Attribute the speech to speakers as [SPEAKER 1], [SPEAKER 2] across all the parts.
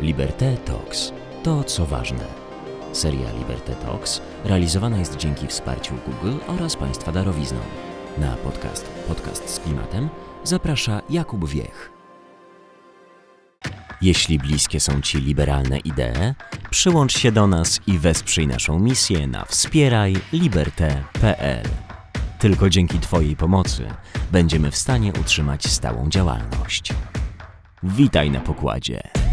[SPEAKER 1] Liberté Talks. To co ważne. Seria Liberté Talks realizowana jest dzięki wsparciu Google oraz Państwa darowizną. Na podcast Podcast z klimatem zaprasza Jakub Wiech. Jeśli bliskie są Ci liberalne idee, przyłącz się do nas i wesprzyj naszą misję na wspierajliberte.pl. Tylko dzięki Twojej pomocy będziemy w stanie utrzymać stałą działalność. Witaj na pokładzie.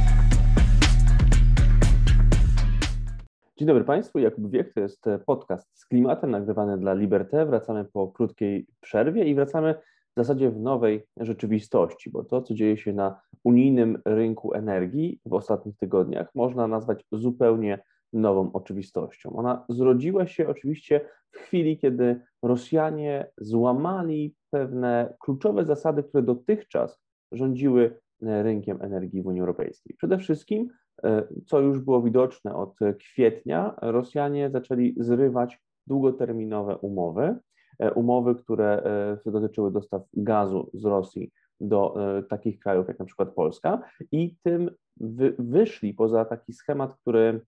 [SPEAKER 2] Dzień dobry Państwu, Jakub Wiech, to jest podcast z klimatem nagrywany dla Liberté. Wracamy po krótkiej przerwie i wracamy w zasadzie w nowej rzeczywistości, bo to, co dzieje się na unijnym rynku energii w ostatnich tygodniach, można nazwać zupełnie nową oczywistością. Ona zrodziła się oczywiście w chwili, kiedy Rosjanie złamali pewne kluczowe zasady, które dotychczas rządziły rynkiem energii w Unii Europejskiej. Przede wszystkim, co już było widoczne od kwietnia, Rosjanie zaczęli zrywać długoterminowe umowy, umowy, które dotyczyły dostaw gazu z Rosji do takich krajów jak na przykład Polska. I tym wy, wyszli poza taki schemat, który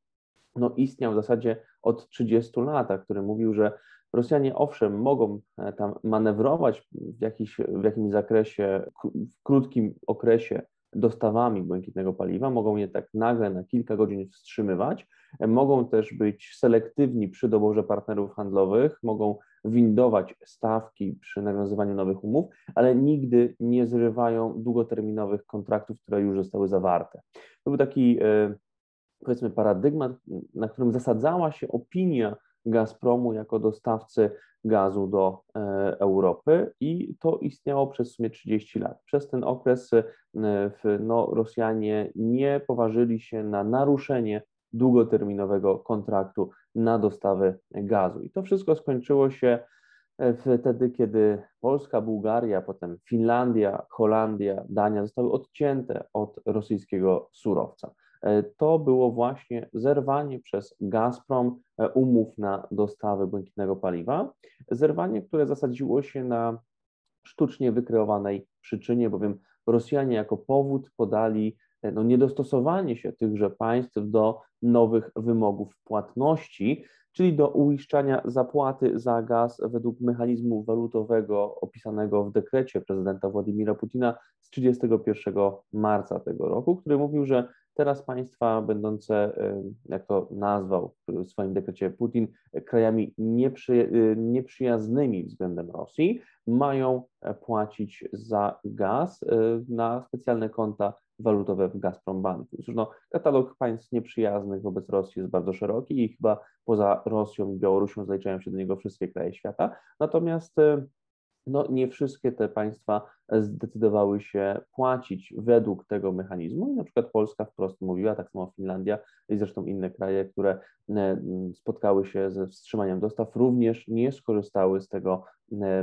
[SPEAKER 2] no, istniał w zasadzie od 30 lat, który mówił, że Rosjanie owszem mogą tam manewrować w, jakiś, w jakimś zakresie, w krótkim okresie dostawami błękitnego paliwa, mogą je tak nagle na kilka godzin wstrzymywać, mogą też być selektywni przy doborze partnerów handlowych, mogą windować stawki przy nawiązywaniu nowych umów, ale nigdy nie zrywają długoterminowych kontraktów, które już zostały zawarte. To był taki powiedzmy paradygmat, na którym zasadzała się opinia Gazpromu jako dostawcy gazu do Europy i to istniało przez w sumie 30 lat. Przez ten okres no, Rosjanie nie poważyli się na naruszenie długoterminowego kontraktu na dostawę gazu. I to wszystko skończyło się wtedy, kiedy Polska, Bułgaria, potem Finlandia, Holandia, Dania zostały odcięte od rosyjskiego surowca. To było właśnie zerwanie przez Gazprom umów na dostawę błękitnego paliwa. Zerwanie, które zasadziło się na sztucznie wykreowanej przyczynie, bowiem Rosjanie jako powód podali no, niedostosowanie się tychże państw do nowych wymogów płatności, czyli do uiszczania zapłaty za gaz według mechanizmu walutowego opisanego w dekrecie prezydenta Władimira Putina z 31 marca tego roku, który mówił, że teraz państwa będące, jak to nazwał w swoim dekrecie Putin, krajami nieprzy, nieprzyjaznymi względem Rosji, mają płacić za gaz na specjalne konta walutowe w Gazprombanku. Cóż, no, katalog państw nieprzyjaznych wobec Rosji jest bardzo szeroki i chyba poza Rosją i Białorusią zaliczają się do niego wszystkie kraje świata. Natomiast no, nie wszystkie te państwa zdecydowały się płacić według tego mechanizmu i na przykład Polska wprost mówiła, tak samo Finlandia i zresztą inne kraje, które spotkały się ze wstrzymaniem dostaw, również nie skorzystały z tego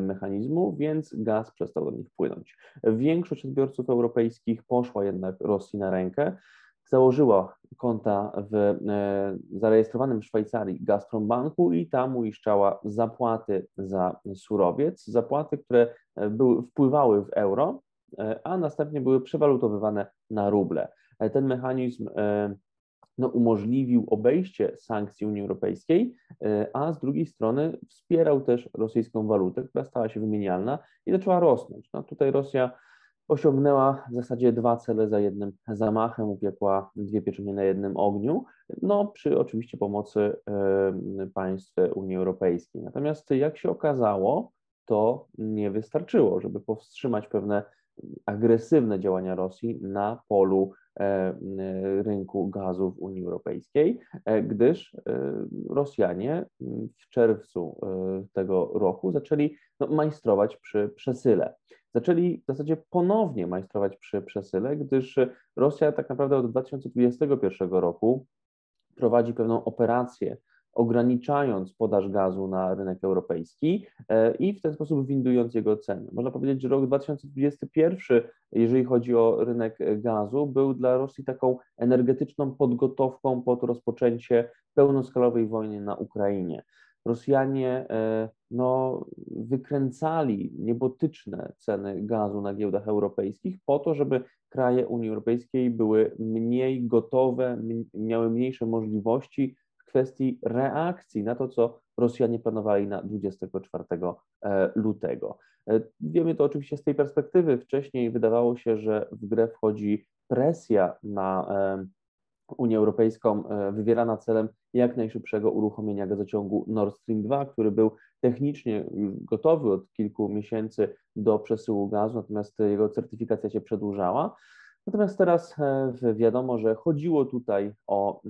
[SPEAKER 2] mechanizmu, więc gaz przestał do nich płynąć. Większość odbiorców europejskich poszła jednak Rosji na rękę założyła konta w e, zarejestrowanym w Szwajcarii Gazprombanku i tam uiszczała zapłaty za surowiec, zapłaty, które e, były, wpływały w euro, e, a następnie były przewalutowywane na ruble. Ten mechanizm no, umożliwił obejście sankcji Unii Europejskiej, a z drugiej strony wspierał też rosyjską walutę, która stała się wymienialna i zaczęła rosnąć. No, tutaj Rosja osiągnęła w zasadzie dwa cele za jednym zamachem, upiekła dwie pieczenie na jednym ogniu, no przy oczywiście pomocy państw Unii Europejskiej. Natomiast jak się okazało, to nie wystarczyło, żeby powstrzymać pewne agresywne działania Rosji na polu rynku gazu w Unii Europejskiej, gdyż Rosjanie w czerwcu tego roku zaczęli no, majstrować przy przesyle zaczęli w zasadzie ponownie majstrować przy przesyle, gdyż Rosja tak naprawdę od 2021 roku prowadzi pewną operację, ograniczając podaż gazu na rynek europejski e, i w ten sposób windując jego ceny. Można powiedzieć, że rok 2021, jeżeli chodzi o rynek gazu, był dla Rosji taką energetyczną podgotowką pod rozpoczęcie pełnoskalowej wojny na Ukrainie. Rosjanie no, wykręcali niebotyczne ceny gazu na giełdach europejskich po to, żeby kraje Unii Europejskiej były mniej gotowe, miały mniejsze możliwości w kwestii reakcji na to, co Rosjanie planowali na 24 e, lutego. E, wiemy to oczywiście z tej perspektywy. Wcześniej wydawało się, że w grę wchodzi presja na e, Unię Europejską wywierana celem jak najszybszego uruchomienia gazociągu Nord Stream 2, który był technicznie już gotowy od kilku miesięcy do przesyłu gazu, natomiast jego certyfikacja się przedłużała. Natomiast teraz e, wiadomo, że chodziło tutaj o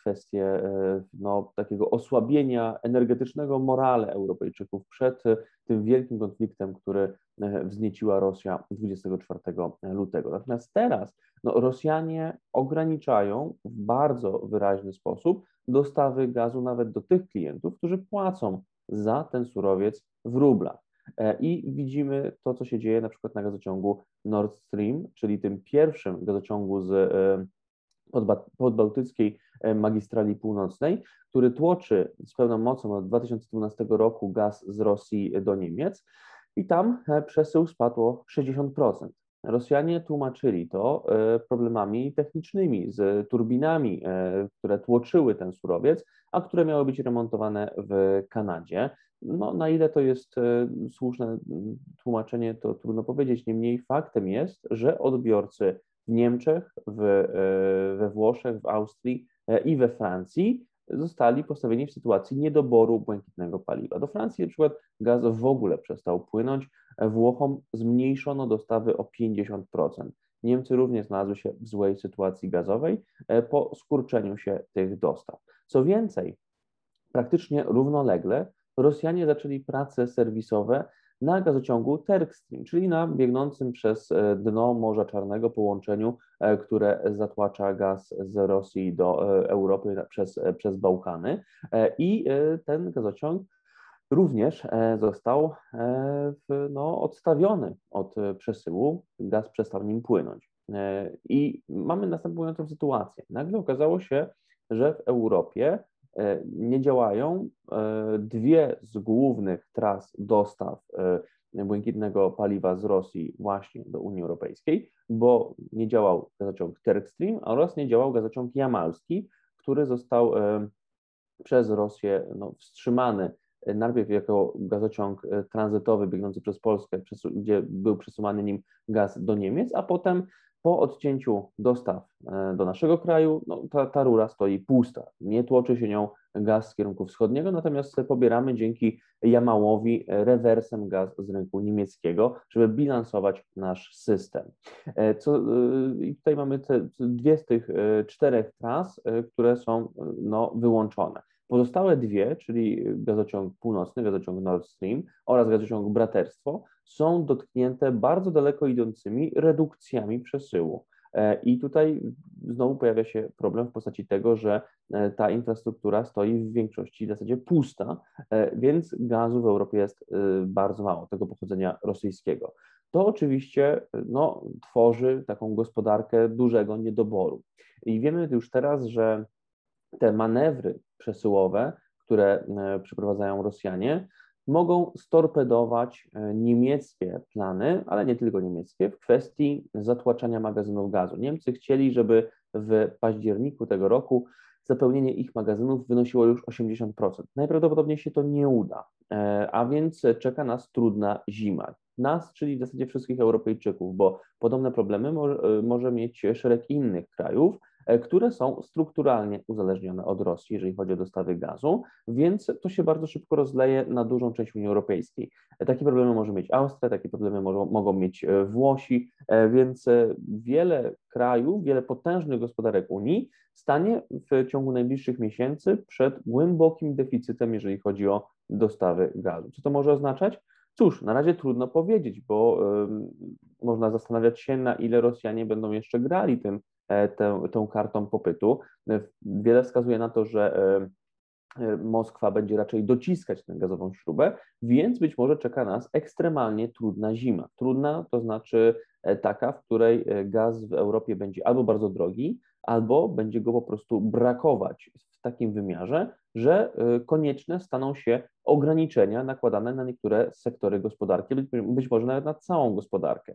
[SPEAKER 2] kwestię e, no, takiego osłabienia energetycznego morale Europejczyków przed e, tym wielkim konfliktem, który wznieciła Rosja 24 lutego. Natomiast teraz no, Rosjanie ograniczają w bardzo wyraźny sposób dostawy gazu nawet do tych klientów, którzy płacą za ten surowiec w rublach. E, I widzimy to, co się dzieje na przykład na gazociągu Nord Stream, czyli tym pierwszym gazociągu z e, podbałtyckiej e, magistrali północnej, który tłoczy z pełną mocą od 2012 roku gaz z Rosji do Niemiec i tam przesył spadł o 60%. Rosjanie tłumaczyli to problemami technicznymi z turbinami, które tłoczyły ten surowiec, a które miały być remontowane w Kanadzie. No, na ile to jest e, słuszne tłumaczenie, to trudno powiedzieć. Niemniej faktem jest, że odbiorcy w Niemczech, w, e, we Włoszech, w Austrii e, i we Francji zostali postawieni w sytuacji niedoboru błękitnego paliwa. Do Francji na przykład gaz w ogóle przestał płynąć, Włochom zmniejszono dostawy o 50%. Niemcy również znalazły się w złej sytuacji gazowej po skurczeniu się tych dostaw. Co więcej, praktycznie równolegle Rosjanie zaczęli prace serwisowe na gazociągu Terkstream, czyli na biegnącym przez e, dno Morza Czarnego połączeniu, e, które zatłacza gaz z Rosji do e, Europy przez, przez Bałkany. I ten gazociąg również został no, odstawiony od przesyłu, gaz przestał nim płynąć. I mamy następującą sytuację. Nagle okazało się, że w Europie nie działają. E, dwie z głównych tras dostaw e, błękitnego paliwa z Rosji właśnie do Unii Europejskiej, bo nie działał gazociąg Terkstream oraz nie działał gazociąg jamalski, który został przez Rosję no, wstrzymany najpierw jako gazociąg tranzytowy biegnący przez Polskę, gdzie był przesuwany nim gaz do Niemiec, a potem po odcięciu dostaw e, do naszego kraju, no, ta, ta rura stoi pusta. Nie tłoczy się nią gaz z kierunku wschodniego, natomiast pobieramy dzięki Jamałowi rewersem gaz z rynku niemieckiego, żeby bilansować nasz system. E, co, e, I tutaj mamy te dwie z tych czterech tras, które są no, wyłączone. Pozostałe dwie, czyli gazociąg północny, gazociąg Nord Stream oraz gazociąg Braterstwo, są dotknięte bardzo daleko idącymi redukcjami przesyłu. E, I tutaj znowu pojawia się problem w postaci tego, że e, ta infrastruktura stoi w większości w zasadzie pusta, e, więc gazu w Europie jest bardzo mało, tego pochodzenia rosyjskiego. To oczywiście no, tworzy taką gospodarkę dużego niedoboru. I wiemy już teraz, że te manewry przesyłowe, które przeprowadzają Rosjanie, mogą storpedować e, niemieckie plany, ale nie tylko niemieckie, w kwestii zatłaczania magazynów gazu. Niemcy chcieli, żeby w październiku tego roku zapełnienie ich magazynów wynosiło już 80%. Najprawdopodobniej się to nie uda, e, a więc czeka nas trudna zima. Nas, czyli w zasadzie wszystkich Europejczyków, bo podobne problemy może, e, może mieć szereg innych krajów, które są strukturalnie uzależnione od Rosji, jeżeli chodzi o dostawy gazu, więc to się bardzo szybko rozleje na dużą część Unii Europejskiej. E, takie problemy może mieć Austria, takie problemy mogą, mogą mieć e, Włosi, więc wiele krajów, wiele potężnych gospodarek Unii stanie w ciągu najbliższych miesięcy przed głębokim deficytem, jeżeli chodzi o dostawy gazu. Co to może oznaczać? Cóż, na razie trudno powiedzieć, bo y, można zastanawiać się, na ile Rosjanie będą jeszcze grali tym E, tę, tą kartą popytu. E, wiele wskazuje na to, że e, Moskwa będzie raczej dociskać tę gazową śrubę, więc być może czeka nas ekstremalnie trudna zima. Trudna to znaczy taka, w której gaz w Europie będzie albo bardzo drogi, albo będzie go po prostu brakować w takim wymiarze, że konieczne staną się ograniczenia nakładane na niektóre sektory gospodarki, być może nawet na całą gospodarkę.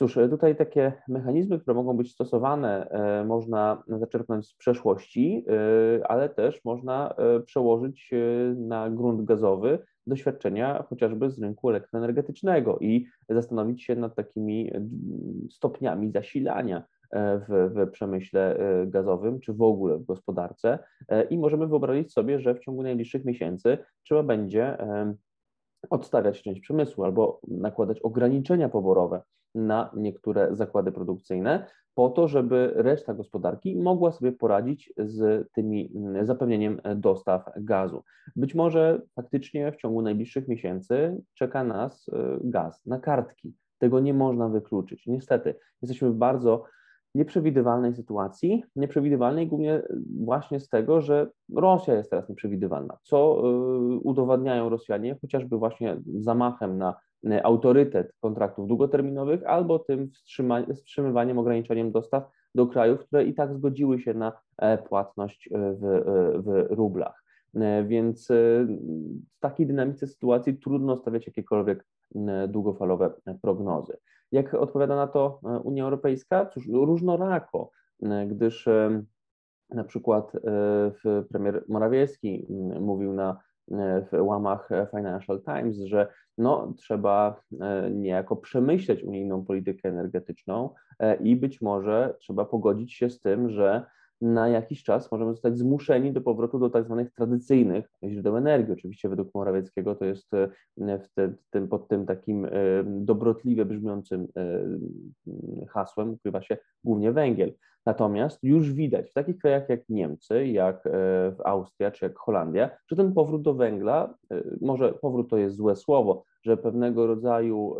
[SPEAKER 2] Cóż, tutaj takie mechanizmy, które mogą być stosowane, można zaczerpnąć z przeszłości, ale też można przełożyć na grunt gazowy doświadczenia chociażby z rynku elektroenergetycznego i zastanowić się nad takimi stopniami zasilania w, w przemyśle gazowym, czy w ogóle w gospodarce. I możemy wyobrazić sobie, że w ciągu najbliższych miesięcy trzeba będzie odstawiać część przemysłu albo nakładać ograniczenia poborowe na niektóre zakłady produkcyjne, po to, żeby reszta gospodarki mogła sobie poradzić z tymi mm, zapewnieniem dostaw gazu. Być może faktycznie w ciągu najbliższych miesięcy czeka nas y, gaz na kartki. Tego nie można wykluczyć. Niestety, jesteśmy w bardzo nieprzewidywalnej sytuacji, nieprzewidywalnej głównie właśnie z tego, że Rosja jest teraz nieprzewidywalna, co y, udowadniają Rosjanie chociażby właśnie zamachem na y, autorytet kontraktów długoterminowych albo tym wstrzymywaniem, ograniczeniem dostaw do krajów, które i tak zgodziły się na e, płatność y, w, w rublach. Więc w takiej dynamice sytuacji trudno stawiać jakiekolwiek długofalowe prognozy. Jak odpowiada na to e, Unia Europejska? Cóż, różnorako, e, gdyż e, na przykład premier Morawiecki mówił na w łamach Financial Times, że no, trzeba niejako przemyśleć unijną politykę energetyczną i być może trzeba pogodzić się z tym, że na jakiś czas możemy zostać zmuszeni do powrotu do tak zwanych tradycyjnych źródeł energii. Oczywiście według Morawieckiego to jest e, te, tym, pod tym takim e, dobrotliwie brzmiącym e, hasłem ukrywa się głównie węgiel. Natomiast już widać w takich krajach jak Niemcy, jak Austria czy jak Holandia, że ten powrót do węgla, może powrót to jest złe słowo, że pewnego rodzaju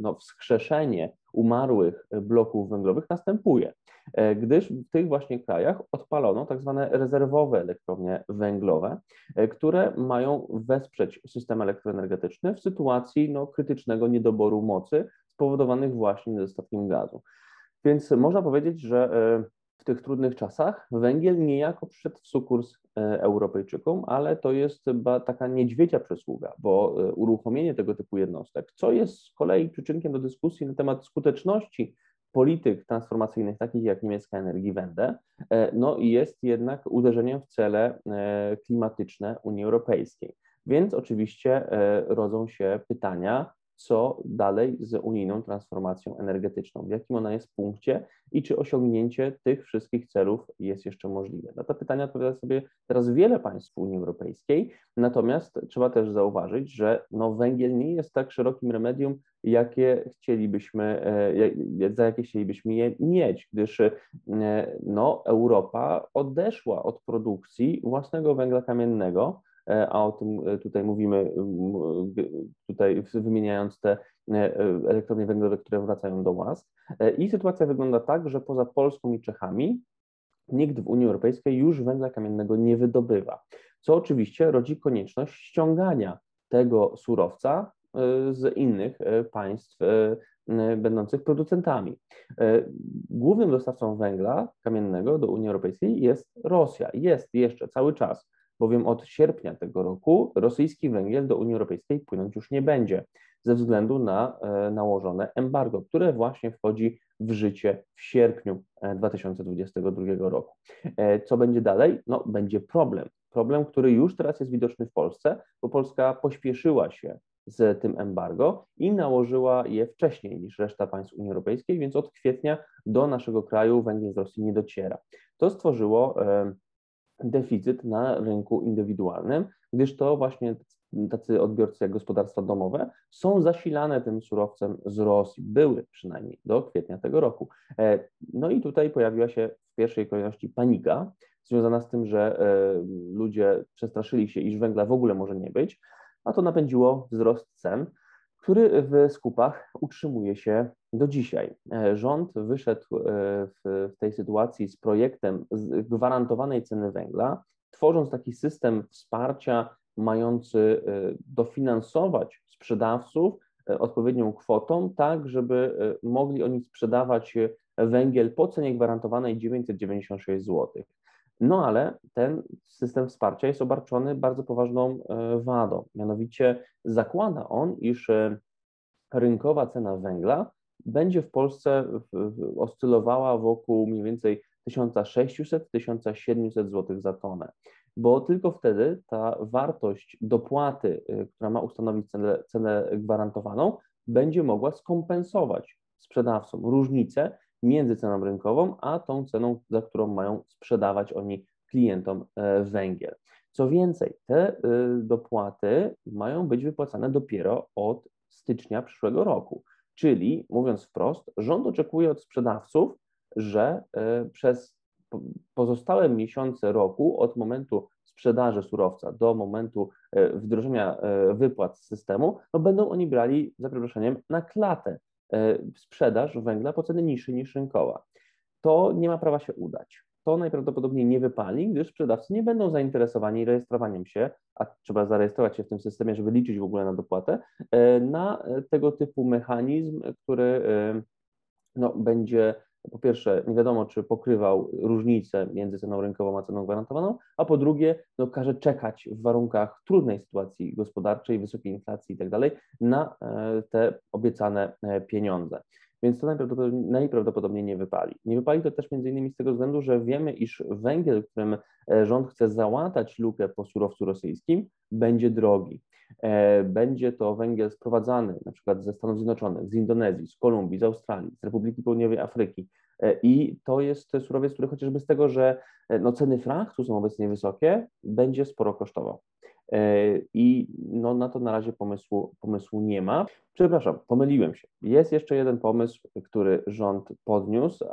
[SPEAKER 2] no, wskrzeszenie umarłych bloków węglowych następuje. E, gdyż w tych właśnie krajach odpalono tak zwane rezerwowe elektrownie węglowe, e, które mają wesprzeć system elektroenergetyczny w sytuacji no, krytycznego niedoboru mocy spowodowanych właśnie niedostatkiem gazu. Więc można powiedzieć, że e, w tych trudnych czasach węgiel niejako przyszedł w sukurs Europejczykom, ale to jest taka niedźwiedzia przysługa, bo uruchomienie tego typu jednostek, co jest z kolei przyczynkiem do dyskusji na temat skuteczności polityk transformacyjnych, takich jak niemiecka Energiewende, e, no i jest jednak uderzeniem w cele e, klimatyczne Unii Europejskiej. Więc oczywiście e, rodzą się pytania, co dalej z unijną transformacją energetyczną, w jakim ona jest punkcie i czy osiągnięcie tych wszystkich celów jest jeszcze możliwe. Na te pytania odpowiada sobie teraz wiele państw Unii Europejskiej, natomiast trzeba też zauważyć, że no, węgiel nie jest tak szerokim remedium, jakie chcielibyśmy, e, za jakie chcielibyśmy je mieć, gdyż e, no, Europa odeszła od produkcji własnego węgla kamiennego, a o tym e, tutaj mówimy, tutaj wymieniając te e, elektrownie węglowe, które wracają do łaz. I sytuacja wygląda tak, że poza Polską i Czechami nikt w Unii Europejskiej już węgla kamiennego nie wydobywa, co oczywiście rodzi konieczność ściągania tego surowca z innych państw będących producentami. Głównym dostawcą węgla kamiennego do Unii Europejskiej jest Rosja. Jest jeszcze cały czas bowiem od sierpnia tego roku rosyjski węgiel do Unii Europejskiej płynąć już nie będzie ze względu na e, nałożone embargo, które właśnie wchodzi w życie w sierpniu 2022 e, roku. E, co będzie dalej? No, będzie problem. Problem, który już teraz jest widoczny w Polsce, bo Polska pośpieszyła się z tym embargo i nałożyła je wcześniej niż reszta państw Unii Europejskiej, więc od kwietnia do naszego kraju węgiel z Rosji nie dociera. To stworzyło deficyt na rynku indywidualnym, gdyż to właśnie tacy odbiorcy jak gospodarstwa domowe są zasilane tym surowcem z Rosji, były przynajmniej do kwietnia tego roku. E, no i tutaj pojawiła się w pierwszej kolejności panika związana z tym, że e, ludzie przestraszyli się, iż węgla w ogóle może nie być, a to napędziło wzrost cen który w skupach utrzymuje się do dzisiaj. E, rząd wyszedł e, w, tej sytuacji z projektem gwarantowanej ceny węgla, tworząc taki system wsparcia mający e, dofinansować sprzedawców odpowiednią kwotą, tak żeby mogli oni sprzedawać węgiel po cenie gwarantowanej 996 zł. No ale ten system wsparcia jest obarczony bardzo poważną wadą. Mianowicie zakłada on, iż rynkowa cena węgla będzie w Polsce oscylowała wokół mniej więcej 1600-1700 zł za tonę, bo tylko wtedy ta wartość dopłaty, y, która ma ustanowić cenę, cenę gwarantowaną, będzie mogła skompensować sprzedawcom różnicę między ceną rynkową a tą ceną, za którą mają sprzedawać oni klientom e, węgiel. Co więcej, te y, dopłaty mają być wypłacane dopiero od stycznia przyszłego roku. Czyli, mówiąc wprost, rząd oczekuje od sprzedawców, że e, przez pozostałe miesiące roku, od momentu sprzedaży surowca do momentu e, wdrożenia e, wypłat z systemu, no będą oni brali, za przeproszeniem, na klatę sprzedaż węgla po cenie niższej niż rynkowa. To nie ma prawa się udać to najprawdopodobniej nie wypali, gdyż sprzedawcy nie będą zainteresowani rejestrowaniem się, a trzeba zarejestrować się w tym systemie, żeby liczyć w ogóle na dopłatę, e, na tego typu mechanizm, który e, no, będzie po pierwsze, nie wiadomo, czy pokrywał różnicę między ceną rynkową a ceną gwarantowaną, a po drugie, no, każe czekać w warunkach trudnej sytuacji gospodarczej, wysokiej inflacji i tak na e, te obiecane pieniądze więc to najprawdopodobniej, najprawdopodobniej nie wypali. Nie wypali to też między innymi z tego względu, że wiemy, iż węgiel, którym e, rząd chce załatać lukę po surowcu rosyjskim, będzie drogi. E, będzie to węgiel sprowadzany na przykład ze Stanów Zjednoczonych, z Indonezji, z Kolumbii, z Australii, z Republiki Południowej Afryki. E, I to jest surowiec, który chociażby z tego, że no, ceny fraktu są obecnie wysokie, będzie sporo kosztował. E, I no, na to na razie pomysłu, pomysłu nie ma. Przepraszam, pomyliłem się. Jest jeszcze jeden pomysł, który rząd podniósł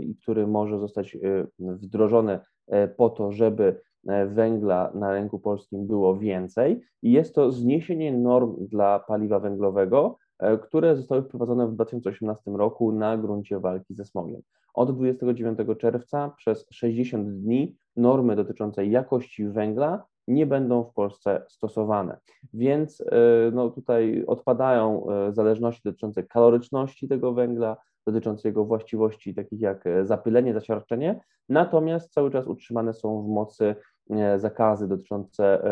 [SPEAKER 2] i który może zostać e, wdrożony e, po to, żeby węgla na rynku polskim było więcej. I jest to zniesienie norm dla paliwa węglowego, które zostały wprowadzone w 2018 roku na gruncie walki ze smogiem. Od 29 czerwca przez 60 dni normy dotyczące jakości węgla nie będą w Polsce stosowane. Więc e, no, tutaj odpadają e, zależności dotyczące kaloryczności tego węgla, dotyczące jego właściwości takich jak e, zapylenie, zasiarczenie, natomiast cały czas utrzymane są w mocy zakazy dotyczące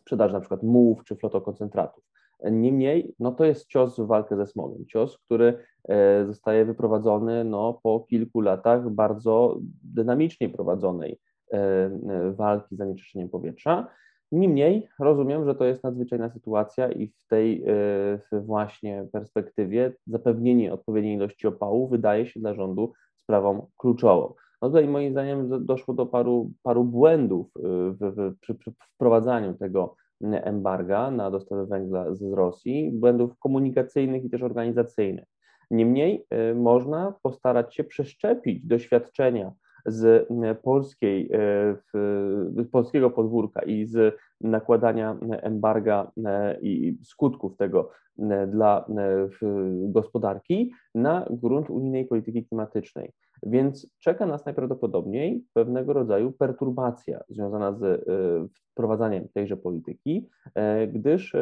[SPEAKER 2] sprzedaży na przykład mułów czy flotokoncentratów. Niemniej, no to jest cios w walkę ze smogiem, cios, który zostaje wyprowadzony no, po kilku latach bardzo dynamicznie prowadzonej E, e, walki z zanieczyszczeniem powietrza. Niemniej rozumiem, że to jest nadzwyczajna sytuacja i w tej e, właśnie perspektywie zapewnienie odpowiedniej ilości opału wydaje się dla rządu sprawą kluczową. No tutaj moim zdaniem doszło do paru, paru błędów w, w, przy, przy wprowadzaniu tego embarga na dostawę węgla z Rosji, błędów komunikacyjnych i też organizacyjnych. Niemniej można postarać się przeszczepić doświadczenia z polskiej, z e, polskiego podwórka i z nakładania embarga e, i skutków tego dla gospodarki na grunt unijnej polityki klimatycznej. Więc czeka nas najprawdopodobniej pewnego rodzaju perturbacja związana z wprowadzaniem tejże polityki, gdyż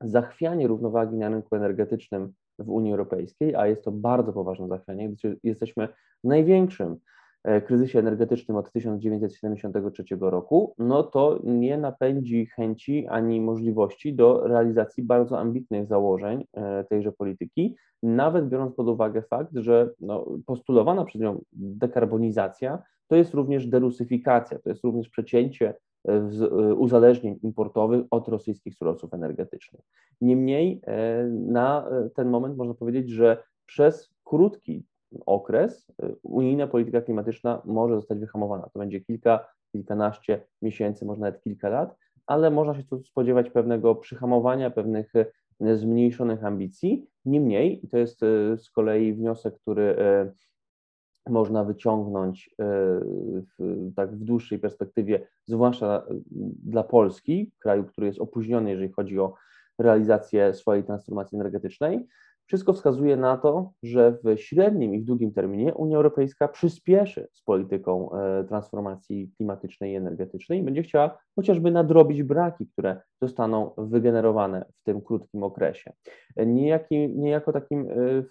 [SPEAKER 2] zachwianie równowagi na rynku energetycznym w Unii Europejskiej, a jest to bardzo poważne zachwianie, gdyż jesteśmy największym E, kryzysie energetycznym od 1973 roku, no to nie napędzi chęci ani możliwości do realizacji bardzo ambitnych założeń e, tejże polityki, nawet biorąc pod uwagę fakt, że no, postulowana przez nią dekarbonizacja to jest również derusyfikacja, to jest również przecięcie e, uzależnień importowych od rosyjskich surowców energetycznych. Niemniej na ten moment można powiedzieć, że przez krótki okres y, unijna polityka klimatyczna może zostać wyhamowana. To będzie kilka, kilkanaście miesięcy, może nawet kilka lat, ale można się tu spodziewać pewnego przyhamowania, pewnych y, zmniejszonych ambicji. Niemniej, to jest y, z kolei wniosek, który można wyciągnąć w, tak w dłuższej perspektywie, zwłaszcza dla Polski, kraju, który jest opóźniony, jeżeli chodzi o realizację swojej transformacji energetycznej, wszystko wskazuje na to, że w średnim i w długim terminie Unia Europejska przyspieszy z polityką e, transformacji klimatycznej i energetycznej i będzie chciała chociażby nadrobić braki, które zostaną wygenerowane w tym krótkim okresie. Niejaki, niejako takim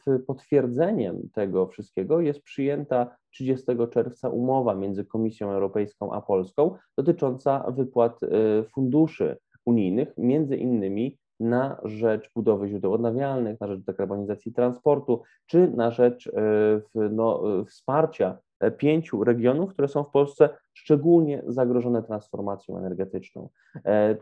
[SPEAKER 2] e, potwierdzeniem tego wszystkiego jest przyjęta 30 czerwca umowa między Komisją Europejską a Polską dotycząca wypłat e, funduszy unijnych, między innymi na rzecz budowy źródeł odnawialnych, na rzecz dekarbonizacji transportu, czy na rzecz e, no, e, wsparcia e, pięciu regionów, które są w Polsce szczególnie zagrożone transformacją energetyczną.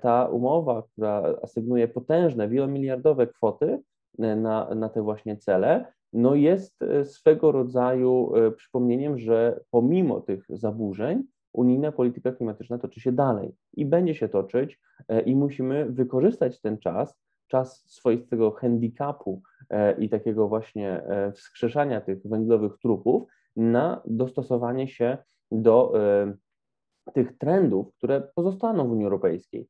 [SPEAKER 2] Ta umowa, która asygnuje potężne, wielomiliardowe kwoty na, na te właśnie cele, no jest swego rodzaju przypomnieniem, że pomimo tych zaburzeń, unijna polityka klimatyczna toczy się dalej i będzie się toczyć e, i musimy wykorzystać ten czas, czas swoistego handicapu e, i takiego właśnie e, wskrzeszania tych węglowych trupów na dostosowanie się do tych trendów, które pozostaną w Unii Europejskiej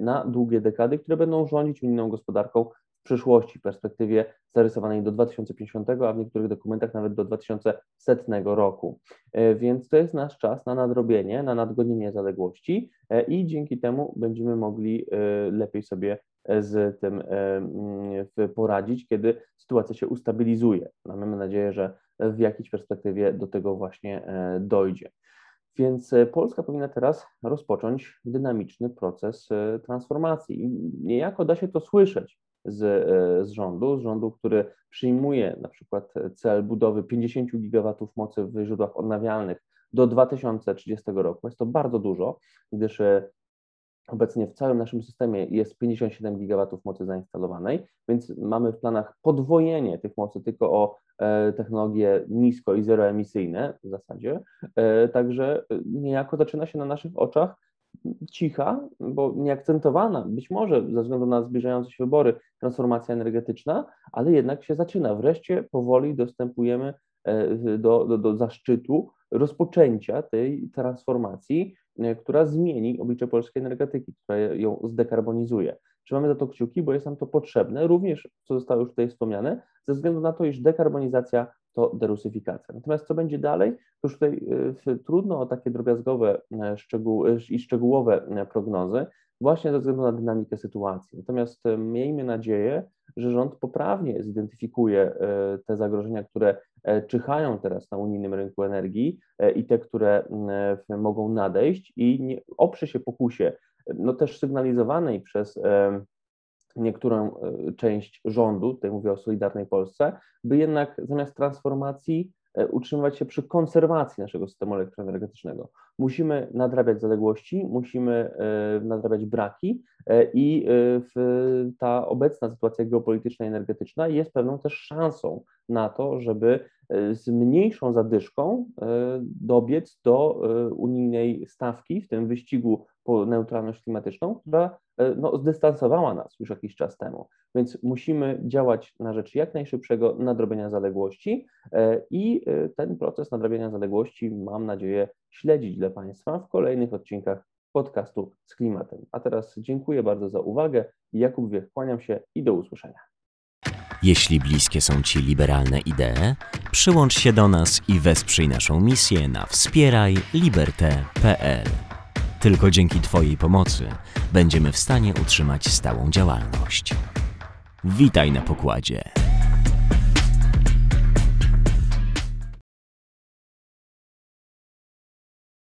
[SPEAKER 2] na długie dekady, które będą rządzić unijną gospodarką przyszłości, w perspektywie zarysowanej do 2050, a w niektórych dokumentach nawet do 2100 roku. E, więc to jest nasz czas na nadrobienie, na nadgonienie zaległości e, i dzięki temu będziemy mogli e, lepiej sobie z tym mm, poradzić, kiedy sytuacja się ustabilizuje. Mamy nadzieję, że w jakiejś perspektywie do tego właśnie dojdzie. Więc Polska powinna teraz rozpocząć dynamiczny proces transformacji. I niejako da się to słyszeć z, e, z rządu, z rządu, który przyjmuje na przykład cel budowy 50 gigawatów mocy w źródłach odnawialnych do 2030 roku. Jest to bardzo dużo, gdyż e, Obecnie w całym naszym systemie jest 57 gigawatów mocy zainstalowanej, więc mamy w planach podwojenie tych mocy tylko o e, technologie nisko i zeroemisyjne w zasadzie. Także niejako zaczyna się na naszych oczach cicha, bo nieakcentowana, być może ze względu na zbliżające się wybory, transformacja energetyczna, ale jednak się zaczyna. Wreszcie powoli dostępujemy e, do, do, do zaszczytu rozpoczęcia tej transformacji, e, która zmieni oblicze polskiej energetyki, która ją zdekarbonizuje. Trzymamy za to kciuki, bo jest nam to potrzebne, również, co zostało już tutaj wspomniane, ze względu na to, iż dekarbonizacja to derusyfikacja. Natomiast co będzie dalej, to już tutaj y, trudno o takie drobiazgowe e, e, i szczegółowe e, prognozy, właśnie ze względu na dynamikę sytuacji. Natomiast miejmy nadzieję, że rząd poprawnie zidentyfikuje te zagrożenia, które czyhają teraz na unijnym rynku energii i te, które mogą nadejść i nie oprze się pokusie, no też sygnalizowanej przez niektórą e, część rządu, tutaj mówię o Solidarnej Polsce, by jednak zamiast transformacji e, utrzymywać się przy konserwacji naszego systemu elektroenergetycznego. Musimy nadrabiać zaległości, musimy e, nadrabiać braki i ta obecna sytuacja geopolityczna i energetyczna jest pewną też szansą na to, żeby z mniejszą zadyszką dobiec do unijnej stawki w tym wyścigu po neutralność klimatyczną, która e, no, zdystansowała nas już jakiś czas temu. Więc musimy działać na rzecz jak najszybszego nadrobienia zaległości e, i e, ten proces nadrobienia zaległości mam nadzieję śledzić dla Państwa w kolejnych odcinkach podcastu z klimatem. A teraz dziękuję bardzo za uwagę. Jakub Wiech, kłaniam się i do usłyszenia.
[SPEAKER 1] Jeśli bliskie są Ci liberalne idee, przyłącz się do nas i wesprzyj naszą misję na wspierajliberte.pl. Tylko dzięki Twojej pomocy będziemy w stanie utrzymać stałą działalność. Witaj na pokładzie.